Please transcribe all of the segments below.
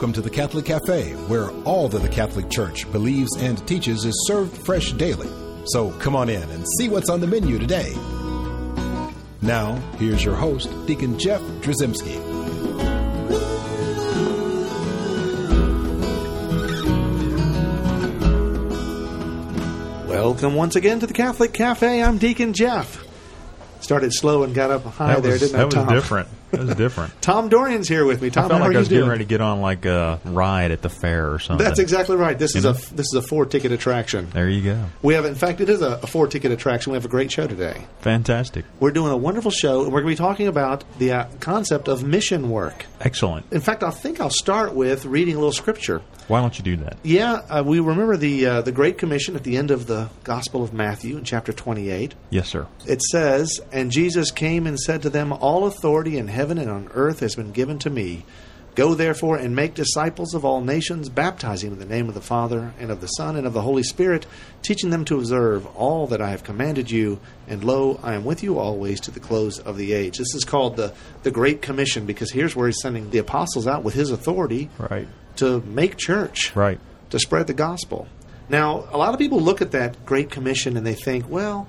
Welcome to the Catholic Cafe, where all that the Catholic Church believes and teaches is served fresh daily. So come on in and see what's on the menu today. Now, here's your host, Deacon Jeff Drzymski. Welcome once again to the Catholic Cafe. I'm Deacon Jeff. Started slow and got up high that there, was, didn't I? that I, was Tom? different. That was different. Tom Dorian's here with me. Tom, I felt how like are I was getting doing? ready to get on like a ride at the fair or something. That's exactly right. This is You a this is a four ticket attraction. There you go. We have, in fact, it is a, a four ticket attraction. We have a great show today. Fantastic. We're doing a wonderful show, and we're going to be talking about the uh, concept of mission work. Excellent. In fact, I think I'll start with reading a little scripture. Why don't you do that? Yeah, uh, we remember the uh, the Great Commission at the end of the Gospel of Matthew in chapter twenty eight. Yes, sir. It says, And Jesus came and said to them, All authority in heaven and on earth has been given to me. Go therefore and make disciples of all nations, baptizing in the name of the Father, and of the Son, and of the Holy Spirit, teaching them to observe all that I have commanded you. And lo, I am with you always to the close of the age. This is called the, the Great Commission because here's where he's sending the apostles out with his authority Right. to make church Right. to spread the gospel. Now, a lot of people look at that Great Commission and they think, well,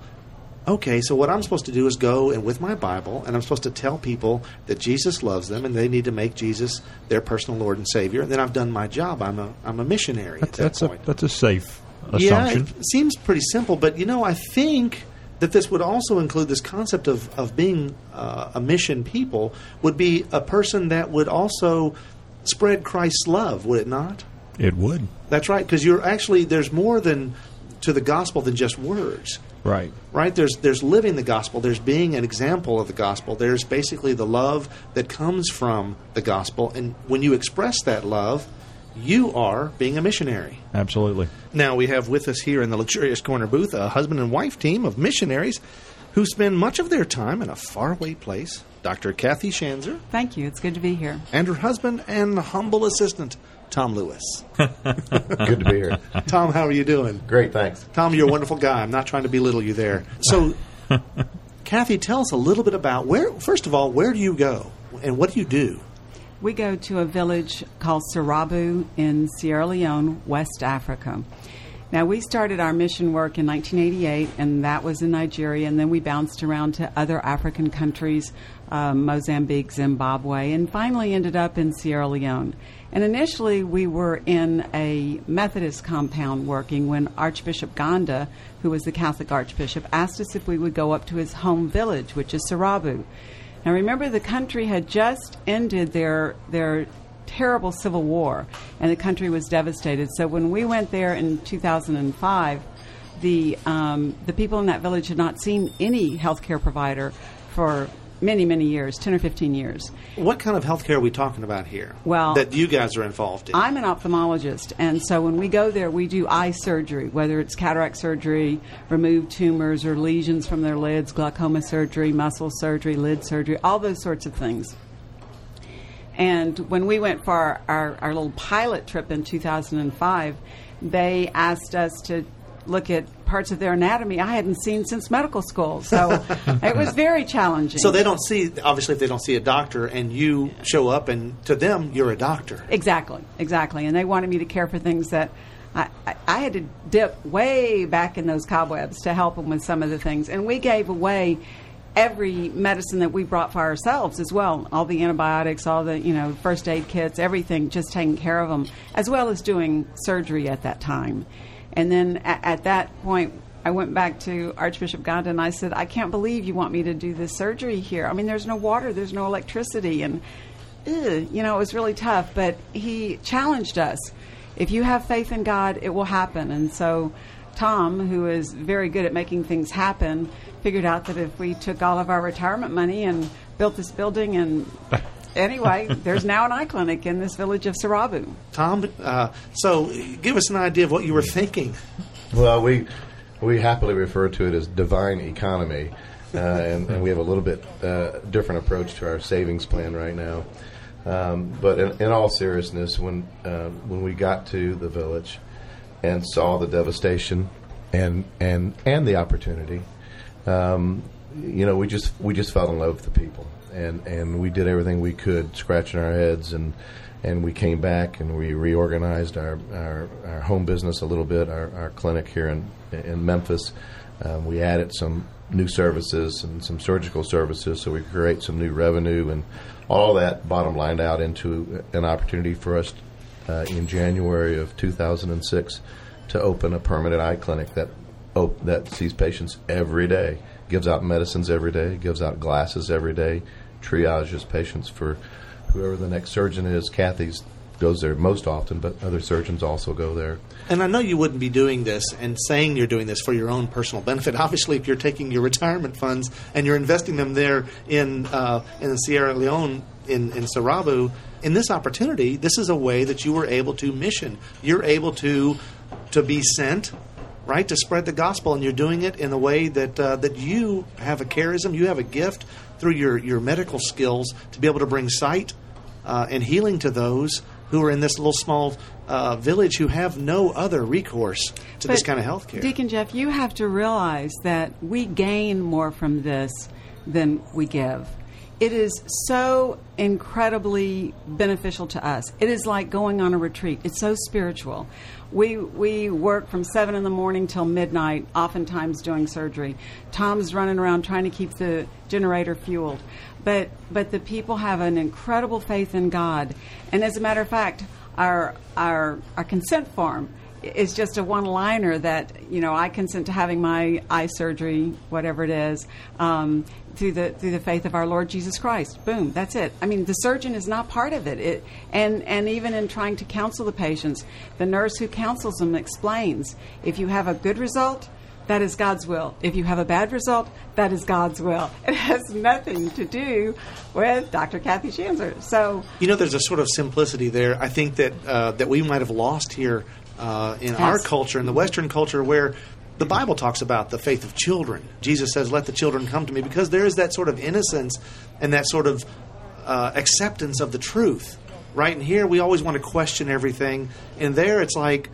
okay, so what I'm supposed to do is go and with my Bible, and I'm supposed to tell people that Jesus loves them and they need to make Jesus their personal Lord and Savior. And then I've done my job. I'm a I'm a missionary at that That's a that's a safe yeah, assumption. it seems pretty simple, but you know, I think that this would also include this concept of of being uh, a mission people would be a person that would also spread Christ's love, would it not? It would. That's right, because you're actually there's more than to the gospel than just words. Right. Right? There's there's living the gospel, there's being an example of the gospel. There's basically the love that comes from the gospel and when you express that love, you are being a missionary. Absolutely. Now we have with us here in the luxurious corner booth a husband and wife team of missionaries who spend much of their time in a faraway place. Dr. Cathy Schanzer Thank you. It's good to be here. and her husband and humble assistant Tom Lewis. Good to be here. Tom, how are you doing? Great, thanks. Tom, you're a wonderful guy. I'm not trying to belittle you there. So, Cathy, tell us a little bit about where. First of all, where do you go, and what do you do? We go to a village called Sarabu in Sierra Leone, West Africa. Now, we started our mission work in 1988, and that was in Nigeria, and then we bounced around to other African countries, um, Mozambique, Zimbabwe, and finally ended up in Sierra Leone. And initially, we were in a Methodist compound working when Archbishop Ganda, who was the Catholic Archbishop, asked us if we would go up to his home village, which is Sarabu. Now, remember, the country had just ended their their terrible civil war, and the country was devastated. So when we went there in 2005, the um, the people in that village had not seen any healthcare provider for many, many years, 10 or 15 years. What kind of health care are we talking about here? Well- that you guys are involved in. I'm an ophthalmologist, and so when we go there, we do eye surgery, whether it's cataract surgery, remove tumors or lesions from their lids, glaucoma surgery, muscle surgery, lid surgery, all those sorts of things. And when we went for our, our, our little pilot trip in 2005, they asked us to look at parts of their anatomy I hadn't seen since medical school. So it was very challenging. so they don't see obviously if they don't see a doctor and you show up and to them you're a doctor. Exactly, exactly. And they wanted me to care for things that I, I, I had to dip way back in those cobwebs to help them with some of the things. And we gave away every medicine that we brought for ourselves as well all the antibiotics, all the you know first aid kits, everything, just taking care of them, as well as doing surgery at that time. And then at, at that point, I went back to Archbishop Ganda and I said, I can't believe you want me to do this surgery here. I mean, there's no water, there's no electricity, and ugh, you know, it was really tough. But he challenged us. If you have faith in God, it will happen. And so Tom, who is very good at making things happen, figured out that if we took all of our retirement money and built this building and anyway, there's now an eye clinic in this village of Sarabu. Tom, uh, so give us an idea of what you were thinking. Well, we we happily refer to it as divine economy, uh, and, and we have a little bit uh, different approach to our savings plan right now. Um, but in, in all seriousness, when uh, when we got to the village and saw the devastation and and and the opportunity, um, you know, we just we just fell in love with the people, and and we did everything we could, scratching our heads and and we came back and we reorganized our, our, our home business a little bit, our, our clinic here in, in Memphis. Um, we added some new services and some surgical services so we could create some new revenue and all that bottom lined out into an opportunity for us uh, in January of 2006 to open a permanent eye clinic that op- that sees patients every day, gives out medicines every day, gives out glasses every day, triages patients for whoever the next surgeon is. Cathy's goes there most often, but other surgeons also go there. And I know you wouldn't be doing this and saying you're doing this for your own personal benefit. Obviously, if you're taking your retirement funds and you're investing them there in uh, in Sierra Leone in in Sarabu, in this opportunity, this is a way that you were able to mission. You're able to to be sent, right, to spread the gospel, and you're doing it in a way that uh, that you have a charism, you have a gift through your your medical skills to be able to bring sight uh, and healing to those who are in this little small uh, village who have no other recourse to this kind of health care. Deacon Jeff, you have to realize that we gain more from this than we give. It is so incredibly beneficial to us. It is like going on a retreat. It's so spiritual. We we work from seven in the morning till midnight, oftentimes doing surgery. Tom's running around trying to keep the generator fueled, but but the people have an incredible faith in God, and as a matter of fact, our our our consent form is just a one liner that you know I consent to having my eye surgery, whatever it is, um, through the through the faith of our Lord Jesus Christ. Boom, that's it. I mean, the surgeon is not part of it. It and and even in trying to counsel the patients, the nurse who counsels them explains if you have a good result. That is God's will. If you have a bad result, that is God's will. It has nothing to do with Dr. Cathy Schanzer. So, You know, there's a sort of simplicity there. I think that uh, that we might have lost here uh, in our culture, in the Western culture, where the Bible talks about the faith of children. Jesus says, "Let the children come to me," because there is that sort of innocence and that sort of uh, acceptance of the truth. Right, and here we always want to question everything, and there it's like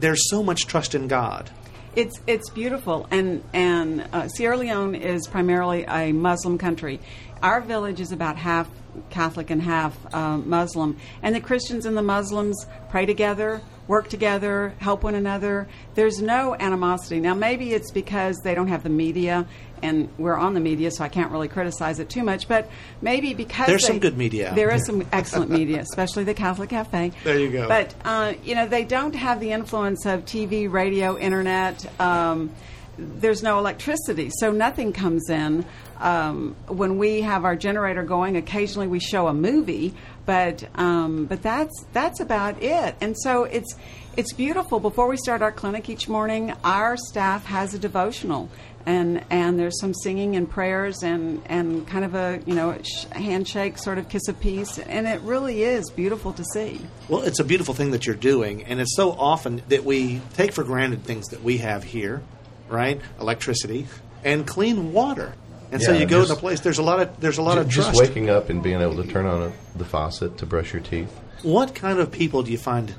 there's so much trust in God. It's it's beautiful, and and uh, Sierra Leone is primarily a Muslim country. Our village is about half Catholic and half uh, Muslim, and the Christians and the Muslims pray together, work together, help one another. There's no animosity. Now, maybe it's because they don't have the media, and we're on the media, so I can't really criticize it too much. But maybe because There's they- some good media There is some excellent media, especially the Catholic Cafe. There you go. But uh, you know, they don't have the influence of TV, radio, internet. Um, there's no electricity, so nothing comes in. Um, when we have our generator going, occasionally we show a movie, but um, but that's that's about it. And so it's it's beautiful. Before we start our clinic each morning, our staff has a devotional, and and there's some singing and prayers and and kind of a you know handshake, sort of kiss of peace, and it really is beautiful to see. Well, it's a beautiful thing that you're doing, and it's so often that we take for granted things that we have here, right? Electricity and clean water. And so you go just- to a place. There's a lot of there's a lot Ju- of just waking up and being able to turn on a, the faucet to brush your teeth. What kind of people do you find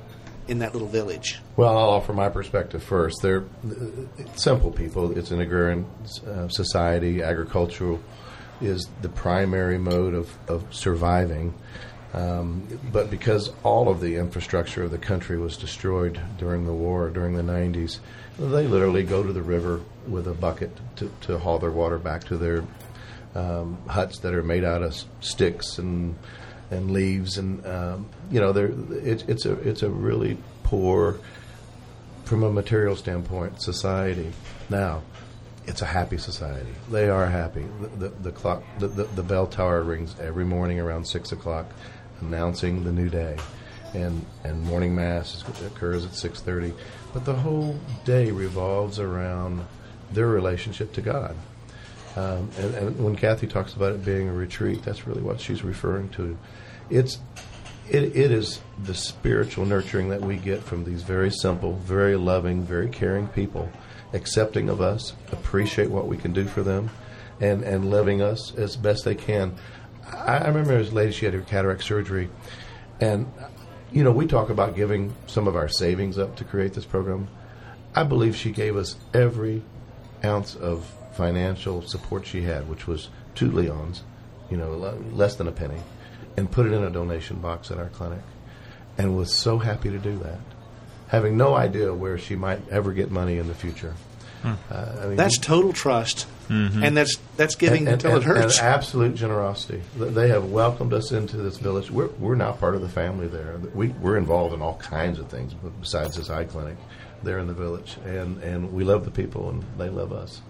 in that little village? Well, I'll offer my perspective first. They're simple people. It's an agrarian uh, society. Agricultural is the primary mode of, of surviving. Um, but because all of the infrastructure of the country was destroyed during the war, during the 90s, they literally go to the river with a bucket to, to haul their water back to their um, huts that are made out of sticks and and leaves, and um, you know, it, it's a it's a really poor, from a material standpoint, society. Now, it's a happy society. They are happy. The, the, the clock, the, the, the bell tower rings every morning around six o'clock, announcing the new day, and and morning mass occurs at six thirty. But the whole day revolves around their relationship to God. Um, and, and when Cathy talks about it being a retreat, that's really what she's referring to. It's it, it is the spiritual nurturing that we get from these very simple, very loving, very caring people, accepting of us, appreciate what we can do for them, and and loving us as best they can. I, remember this lady; she had her cataract surgery, and you know we talk about giving some of our savings up to create this program. I believe she gave us every ounce of financial support she had, which was two leones, you know, less than a penny, and put it in a donation box at our clinic. and was so happy to do that, having no idea where she might ever get money in the future. Uh, I mean, That's total trust, and that's that's giving and, until and- it hurts. and absolute generosity. They have welcomed us into this village. We're, we're now part of the family there. We, we're involved in all kinds of things besides this eye clinic there in the village. And, and we love the people, and they love us.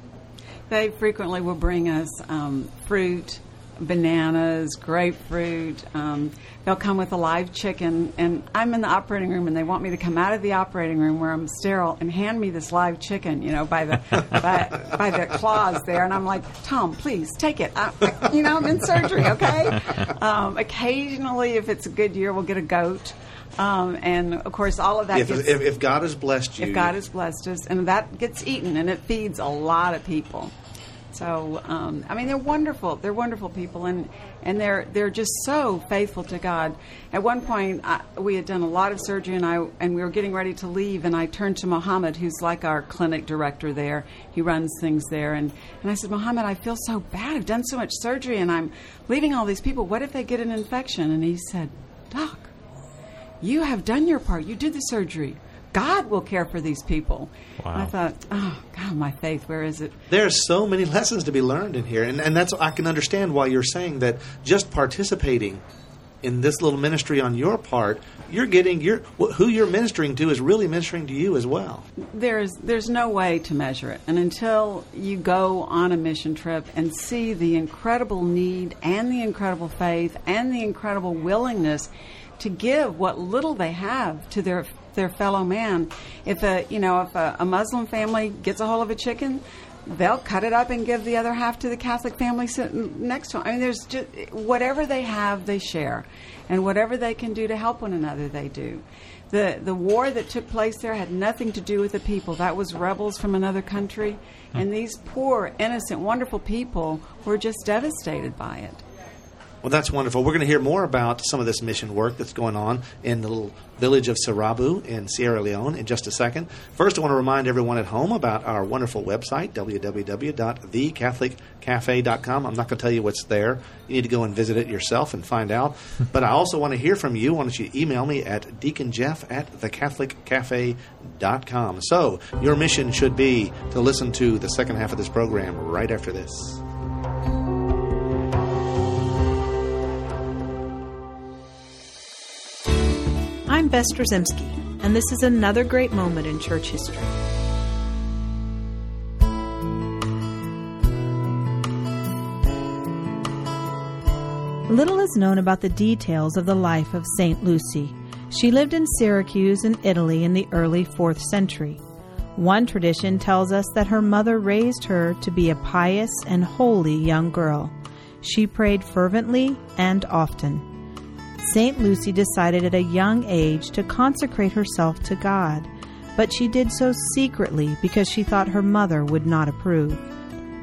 They frequently will bring us um, fruit, bananas, grapefruit. Um, they'll come with a live chicken, and I'm in the operating room, and they want me to come out of the operating room where I'm sterile and hand me this live chicken, you know, by the by, by the claws there, and I'm like, Tom, please take it. I, I- you know, I'm in surgery, okay? Um, occasionally, if it's a good year, we'll get a goat. Um, and of course, all of that if, gets if, if God has blessed you, if God has blessed us, and that gets eaten, and it feeds a lot of people. So, um, I mean, they're wonderful. They're wonderful people, and and they're they're just so faithful to God. At one point, I, we had done a lot of surgery, and I and we were getting ready to leave, and I turned to Mohammed, who's like our clinic director there. He runs things there, and and I said, Mohammed, I feel so bad. I've done so much surgery, and I'm leaving all these people. What if they get an infection? And he said, Doc, you have done your part. You did the surgery. God will care for these people. Wow. I thought, oh God, my faith, where is it? There are so many lessons to be learned in here, and, and that's I can understand why you're saying that just participating in this little ministry on your part, you're getting your who you're ministering to is really ministering to you as well. There's there's no way to measure it, and until you go on a mission trip and see the incredible need and the incredible faith and the incredible willingness to give what little they have to their their fellow man. If a you know if a, a Muslim family gets a hold of a chicken, they'll cut it up and give the other half to the Catholic family sitting next to them. I mean, there's just whatever they have, they share, and whatever they can do to help one another, they do. The the war that took place there had nothing to do with the people. That was rebels from another country, hmm. and these poor, innocent, wonderful people were just devastated by it. Well, that's wonderful. We're going to hear more about some of this mission work that's going on in the little village of Sarabu in Sierra Leone in just a second. First, I want to remind everyone at home about our wonderful website, www.thecatholiccafe.com. I'm not going to tell you what's there. You need to go and visit it yourself and find out. but I also want to hear from you. Why don't you email me at deaconjeff at thecatholiccafe.com. So, your mission should be to listen to the second half of this program right after this. I'm Bess and this is another great moment in church history. Little is known about the details of the life of St. Lucy. She lived in Syracuse in Italy in the early 4th century. One tradition tells us that her mother raised her to be a pious and holy young girl. She prayed fervently and often. St. Lucy decided at a young age to consecrate herself to God, but she did so secretly because she thought her mother would not approve.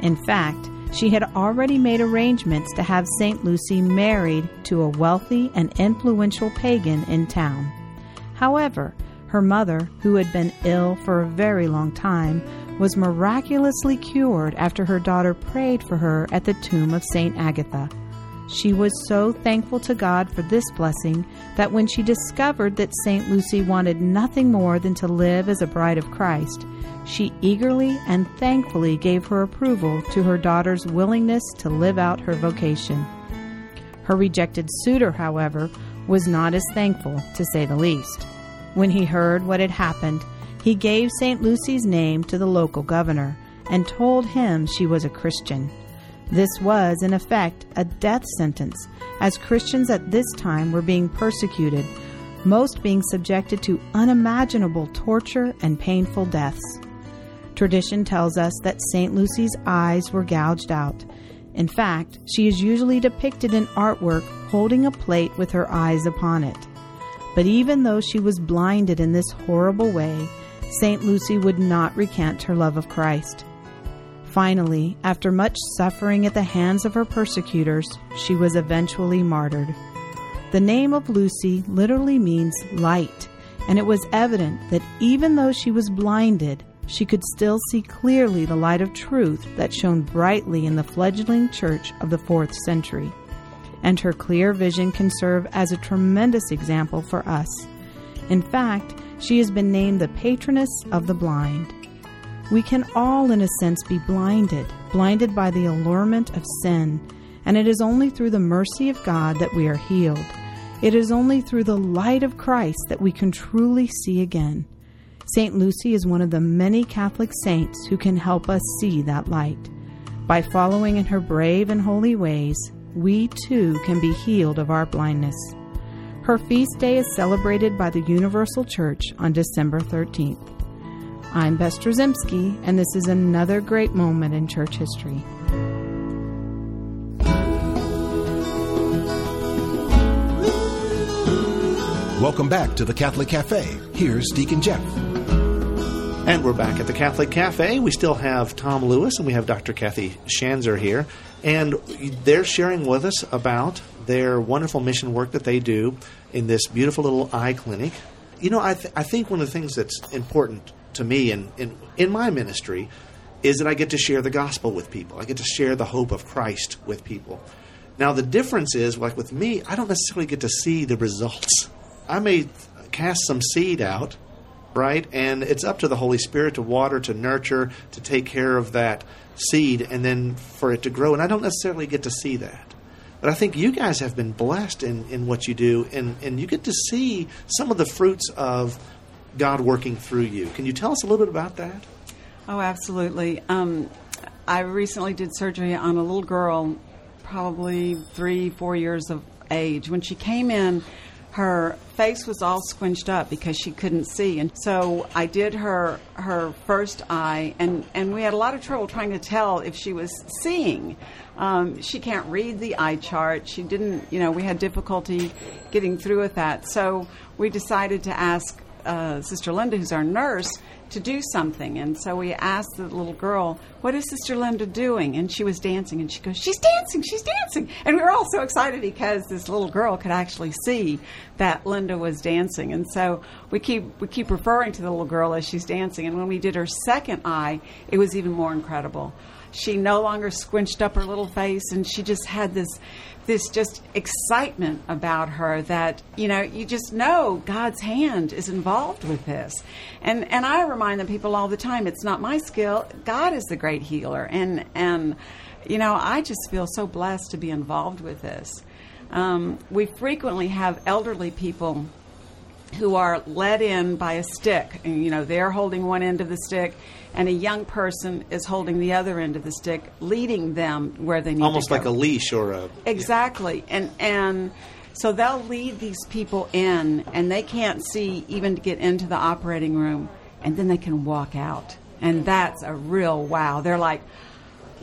In fact, she had already made arrangements to have St. Lucy married to a wealthy and influential pagan in town. However, her mother, who had been ill for a very long time, was miraculously cured after her daughter prayed for her at the tomb of St. Agatha. She was so thankful to God for this blessing that when she discovered that St. Lucy wanted nothing more than to live as a bride of Christ, she eagerly and thankfully gave her approval to her daughter's willingness to live out her vocation. Her rejected suitor, however, was not as thankful, to say the least. When he heard what had happened, he gave St. Lucy's name to the local governor and told him she was a Christian. This was, in effect, a death sentence, as Christians at this time were being persecuted, most being subjected to unimaginable torture and painful deaths. Tradition tells us that St. Lucy's eyes were gouged out. In fact, she is usually depicted in artwork holding a plate with her eyes upon it. But even though she was blinded in this horrible way, St. Lucy would not recant her love of Christ. Finally, after much suffering at the hands of her persecutors, she was eventually martyred. The name of Lucy literally means light, and it was evident that even though she was blinded, she could still see clearly the light of truth that shone brightly in the fledgling church of the fourth century. And her clear vision can serve as a tremendous example for us. In fact, she has been named the patroness of the blind. We can all, in a sense, be blinded, blinded by the allurement of sin, and it is only through the mercy of God that we are healed. It is only through the light of Christ that we can truly see again. St. Lucy is one of the many Catholic saints who can help us see that light. By following in her brave and holy ways, we too can be healed of our blindness. Her feast day is celebrated by the Universal Church on December 13th. I'm Bess Drzymski, and this is another great moment in church history. Welcome back to the Catholic Cafe. Here's Deacon Jeff. And we're back at the Catholic Cafe. We still have Tom Lewis and we have Dr. Cathy Schanzer here. And they're sharing with us about their wonderful mission work that they do in this beautiful little eye clinic. You know, I, th- I think one of the things that's important to me in, in, in my ministry is that I get to share the gospel with people. I get to share the hope of Christ with people. Now, the difference is, like with me, I don't necessarily get to see the results. I may cast some seed out, right? And it's up to the Holy Spirit to water, to nurture, to take care of that seed, and then for it to grow. And I don't necessarily get to see that. But I think you guys have been blessed in, in what you do, and, and you get to see some of the fruits of God working through you. Can you tell us a little bit about that? Oh, absolutely. Um, I recently did surgery on a little girl, probably three, four years of age. When she came in, her face was all squinched up because she couldn't see and so I did her her first eye and and we had a lot of trouble trying to tell if she was seeing um, she can't read the eye chart she didn't you know we had difficulty getting through with that so we decided to ask uh, Sister Linda who's our nurse to do something. And so we asked the little girl, What is Sister Linda doing? And she was dancing. And she goes, She's dancing, she's dancing. And we were all so excited because this little girl could actually see that Linda was dancing. And so we keep, we keep referring to the little girl as she's dancing. And when we did her second eye, it was even more incredible. She no longer squinched up her little face, and she just had this this just excitement about her that you know you just know God's hand is involved with this, and and I remind the people all the time it's not my skill. God is the great healer, and and you know I just feel so blessed to be involved with this. Um, we frequently have elderly people who are led in by a stick. And, you know, they're holding one end of the stick, and a young person is holding the other end of the stick, leading them where they need Almost to go. Almost like a leash or a. Exactly. And and so they'll lead these people in and they can't see even to get into the operating room and then they can walk out. And that's a real wow. They're like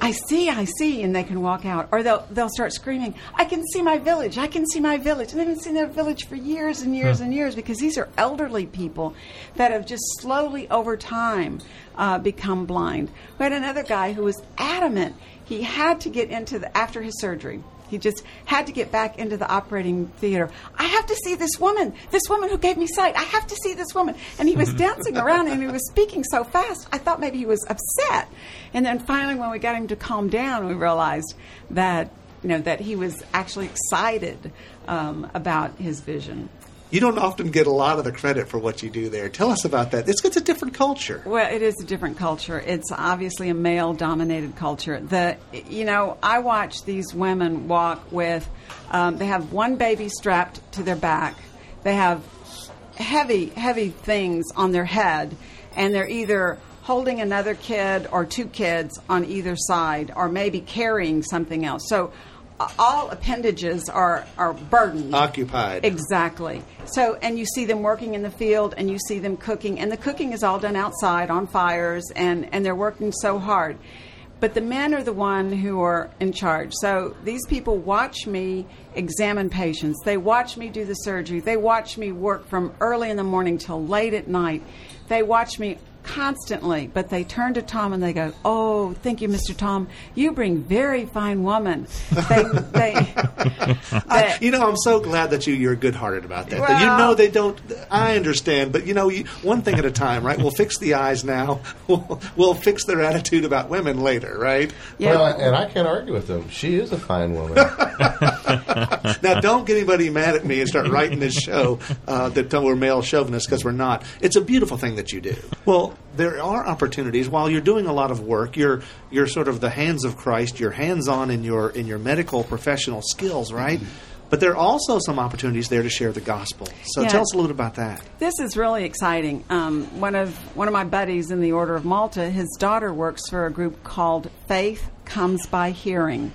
I see, I see, and they can walk out, or they'll they'll start screaming, "I can see my village! I can see my village!" And they haven't seen their village for years and years and years because these are elderly people that have just slowly over time uh, become blind. We had another guy who was adamant he had to get into the after his surgery. He just had to get back into the operating theater. I have to see this woman, this woman who gave me sight. I have to see this woman. And he was dancing around and he was speaking so fast. I thought maybe he was upset. And then finally, when we got him to calm down, we realized that you know that he was actually excited um, about his vision. You don't often get a lot of the credit for what you do there. Tell us about that. It's, it's a different culture. Well, it is a different culture. It's obviously a male-dominated culture. The you know, I watch these women walk with. Um, they have one baby strapped to their back. They have heavy, heavy things on their head, and they're either holding another kid or two kids on either side, or maybe carrying something else. So all appendages are, are burdened. Occupied. Exactly. So, and you see them working in the field and you see them cooking, and the cooking is all done outside on fires, and, and they're working so hard. But the men are the one who are in charge. So these people watch me examine patients. They watch me do the surgery. They watch me work from early in the morning till late at night. They watch me constantly, but they turn to Tom and they go, "Oh, thank you, Mr. Tom. You bring very fine woman." They, they, I, you know, I'm so glad that you you're good-hearted about that. that you know they don't. I understand, but you know, you, one thing at a time, right? We'll fix the eyes now. We'll, we'll fix their attitude about women later, right? yeah. Well, and I can't argue with them. She is a fine woman. now, don't get anybody mad at me and start writing this show uh, that we're male chauvinists because we're not. It's a beautiful thing that you do. Well, there are opportunities while you're doing a lot of work. You're you're sort of the hands of Christ. You're hands on in your in your medical professional skills, right? But there are also some opportunities there to share the gospel. So Yeah. tell us a little bit about that. This is really exciting. Um, one of one of my buddies in the Order of Malta, his daughter works for a group called Faith Comes by Hearing.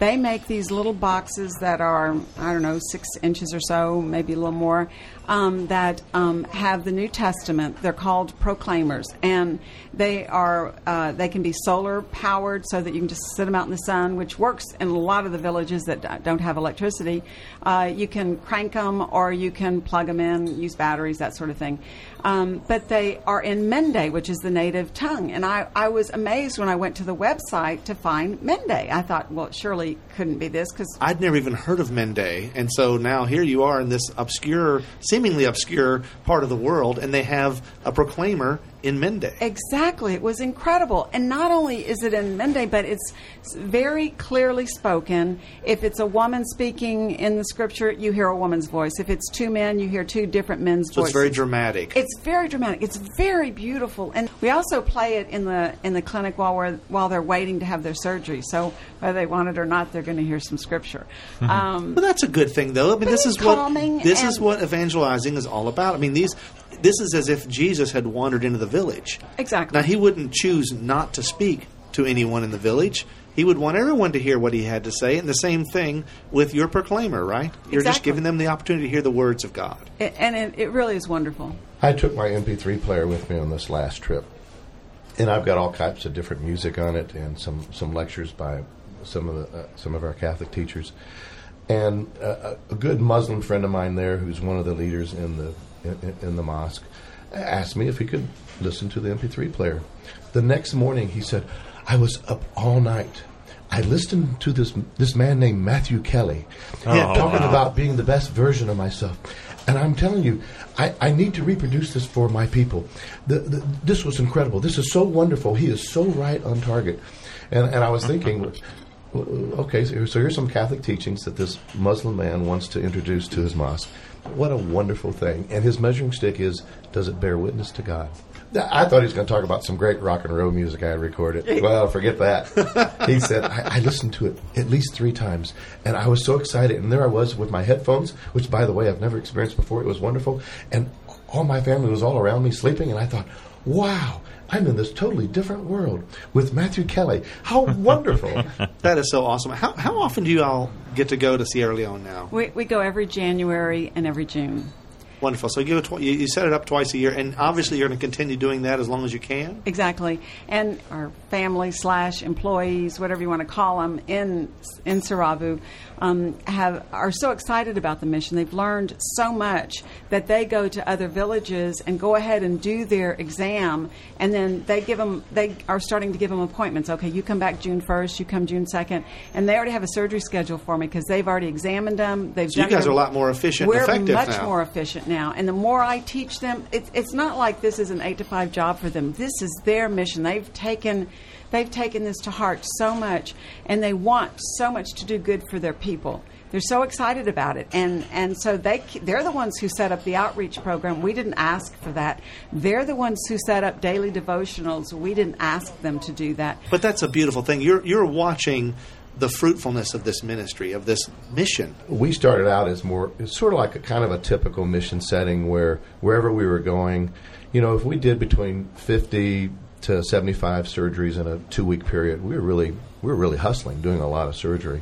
They make these little boxes that are I don't know six inches or so, maybe a little more, um, that um, have the New Testament. They're called proclaimers, and they are uh, they can be solar powered so that you can just sit them out in the sun, which works in a lot of the villages that don't have electricity. Uh, you can crank them, or you can plug them in, use batteries, that sort of thing. Um, but they are in Mende, which is the native tongue. And I, I was amazed when I went to the website to find Mende. I thought, well, it surely couldn't be this because I'd never even heard of Mende, and so now here you are in this obscure, seemingly obscure part of the world, and they have a proclaimer in Mende. Exactly. It was incredible. And not only is it in Mende, but it's very clearly spoken. If it's a woman speaking in the scripture, you hear a woman's voice. If it's two men, you hear two different men's So voices. it's very dramatic. It's very dramatic. It's very beautiful, and we also play it in the in the clinic while we're while they're waiting to have their surgery. So whether they want it or not, they're going to hear some scripture. Um, Well, that's a good thing, though. I mean, this is what this is what evangelizing is all about. I mean, these this is as if Jesus had wandered into the village. Exactly. Now, he wouldn't choose not to speak to anyone in the village. He would want everyone to hear what he had to say, and the same thing with your proclaimer, right? You're just giving them the opportunity to hear the words of God. it- and it, it really is wonderful. I took my MP3 player with me on this last trip, and I've got all types of different music on it, and some some lectures by some of the uh, some of our Catholic teachers, and uh, a a good Muslim friend of mine there, who's one of the leaders in the in, in the mosque, asked me if he could listen to the MP3 player. The next morning, he said, "I was up all night." I listened to this this man named Matthew Kelly oh, talking about being the best version of myself. And I'm telling you, I, I need to reproduce this for my people. The, the, this was incredible. This is so wonderful. He is so right on target. And, and I was thinking, okay, so here's some Catholic teachings that this Muslim man wants to introduce to his mosque. What a wonderful thing. And his measuring stick is does it bear witness to God? I thought he was going to talk about some great rock and roll music I had recorded. Well, forget that. he said, I, I listened to it at least three times, and I was so excited. And there I was with my headphones, which, by the way, I've never experienced before. It was wonderful. And all my family was all around me sleeping, and I thought, wow, I'm in this totally different world with Matthew Kelly. How wonderful. That is so awesome. How, how often do you all get to go to Sierra Leone now? We, we go every January and every June. Wonderful. So you, tw- you set it up twice a year, and obviously you're going to continue doing that as long as you can. Exactly, and our family slash employees, whatever you want to call them, in in Sarabu, um, have are so excited about the mission. They've learned so much that they go to other villages and go ahead and do their exam, and then they give them. They are starting to give them appointments. Okay, you come back June first, you come June second, and they already have a surgery schedule for me because they've already examined them. They've So you guys their- are a lot more efficient We're much now. more efficient now. And the more I teach them, it's it's not like this is an eight to five job for them. This is their mission. They've taken they've taken this to heart so much, and they want so much to do good for their people. They're so excited about it, and and so they they're the ones who set up the outreach program. We didn't ask for that. They're the ones who set up daily devotionals. We didn't ask them to do that. But that's a beautiful thing. You're you're watching the fruitfulness of this ministry, of this mission. we started out as more it's sort of like a kind of a typical mission setting where wherever we were going you know if we did between 50 to 75 surgeries in a two week period we were really we were really hustling doing a lot of surgery.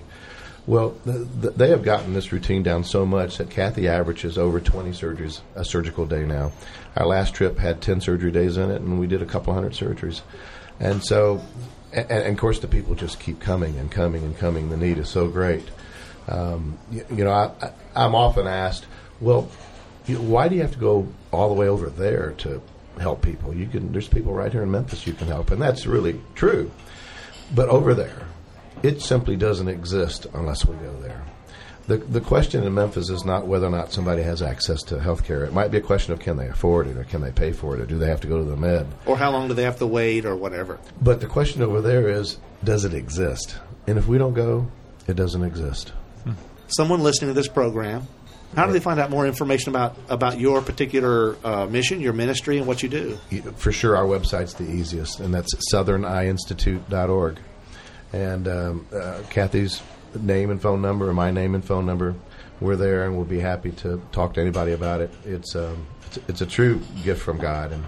Well th- th- they have gotten this routine down so much that cathy averages over 20 surgeries a surgical day now. Our last trip had 10 surgery days in it and we did a couple hundred surgeries. And so and, and of course the people just keep coming and coming and coming the need is so great um, you, you know, I, I'm often asked, well, you why do you have to go all the way over there to help people? You can. There's people right here in Memphis you can help, and that's really true. But over there, it simply doesn't exist unless we go there. The, the question in Memphis is not whether or not somebody has access to health care. It might be a question of can they afford it or can they pay for it or do they have to go to the med. Or how long do they have to wait, or whatever. But the question over there is does it exist? And if we don't go, it doesn't exist. someone listening to this program, how do they find out more information about, about your particular uh, mission, your ministry, and what you do? For sure, our website's the easiest, and that's southerneyeinstitute.org. And um, uh, Cathy's name and phone number, or my name and phone number, we're there, and we'll be happy to talk to anybody about it. It's um, it's, it's, a true gift from God, and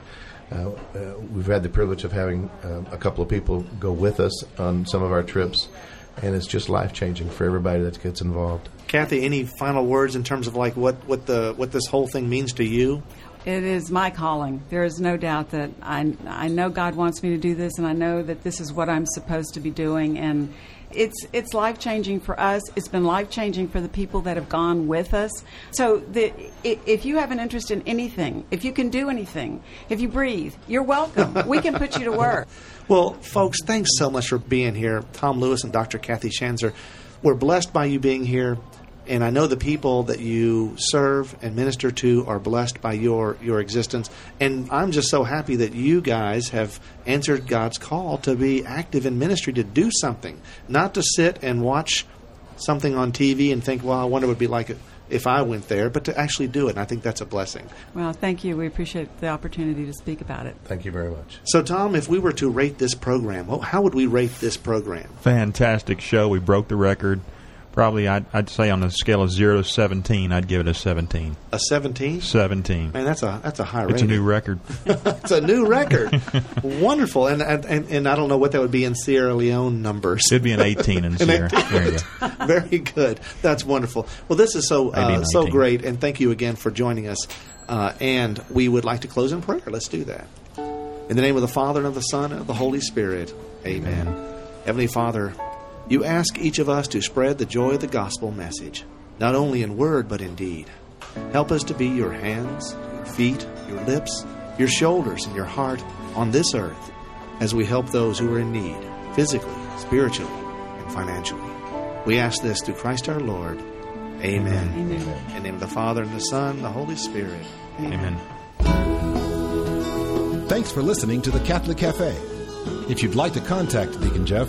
uh, uh, we've had the privilege of having uh, a couple of people go with us on some of our trips, and it's just life changing for everybody that gets involved. Cathy, any final words in terms of like what, what the what this whole thing means to you? It is my calling. There is no doubt that I, I know God wants me to do this, and I know that this is what I'm supposed to be doing. And it's it's life changing for us. It's been life changing for the people that have gone with us. So the, if you have an interest in anything, if you can do anything, if you breathe, you're welcome. we can put you to work. Well, folks, thanks so much for being here, Tom Lewis and Dr. Cathy Schanzer. We're blessed by you being here and I know the people that you serve and minister to are blessed by your your existence. And I'm just so happy that you guys have answered God's call to be active in ministry to do something, not to sit and watch something on TV and think, "Well, I wonder what it'd be like if I went there," but to actually do it. And I think that's a blessing. Well, thank you. We appreciate the opportunity to speak about it. Thank you very much. So, Tom, if we were to rate this program, how would we rate this program? Fantastic show. We broke the record probably I'd, I'd, say on a scale of zero to seventeen, I'd give it a seventeen. A seventeen? Seventeen. Man, that's a that's a high. It's a new record. it's a new record. Wonderful, and, and and I don't know what that would be in Sierra Leone numbers. It'd be an eighteen in Sierra. 18. There you go. Very good. That's wonderful. Well, this is so uh, so great, and thank you again for joining us. Uh, and we would like to close in prayer. Let's do that. In the name of the Father and of the Son and of the Holy Spirit. Amen. Amen. Heavenly Father. You ask each of us to spread the joy of the gospel message, not only in word but in deed. Help us to be your hands, your feet, your lips, your shoulders, and your heart on this earth as we help those who are in need, physically, spiritually, and financially. We ask this through Christ our Lord. Amen. Amen. In the name of the Father, and the Son, and the Holy Spirit. Amen. Amen. Thanks for listening to the Catholic Cafe. If you'd like to contact Deacon Jeff,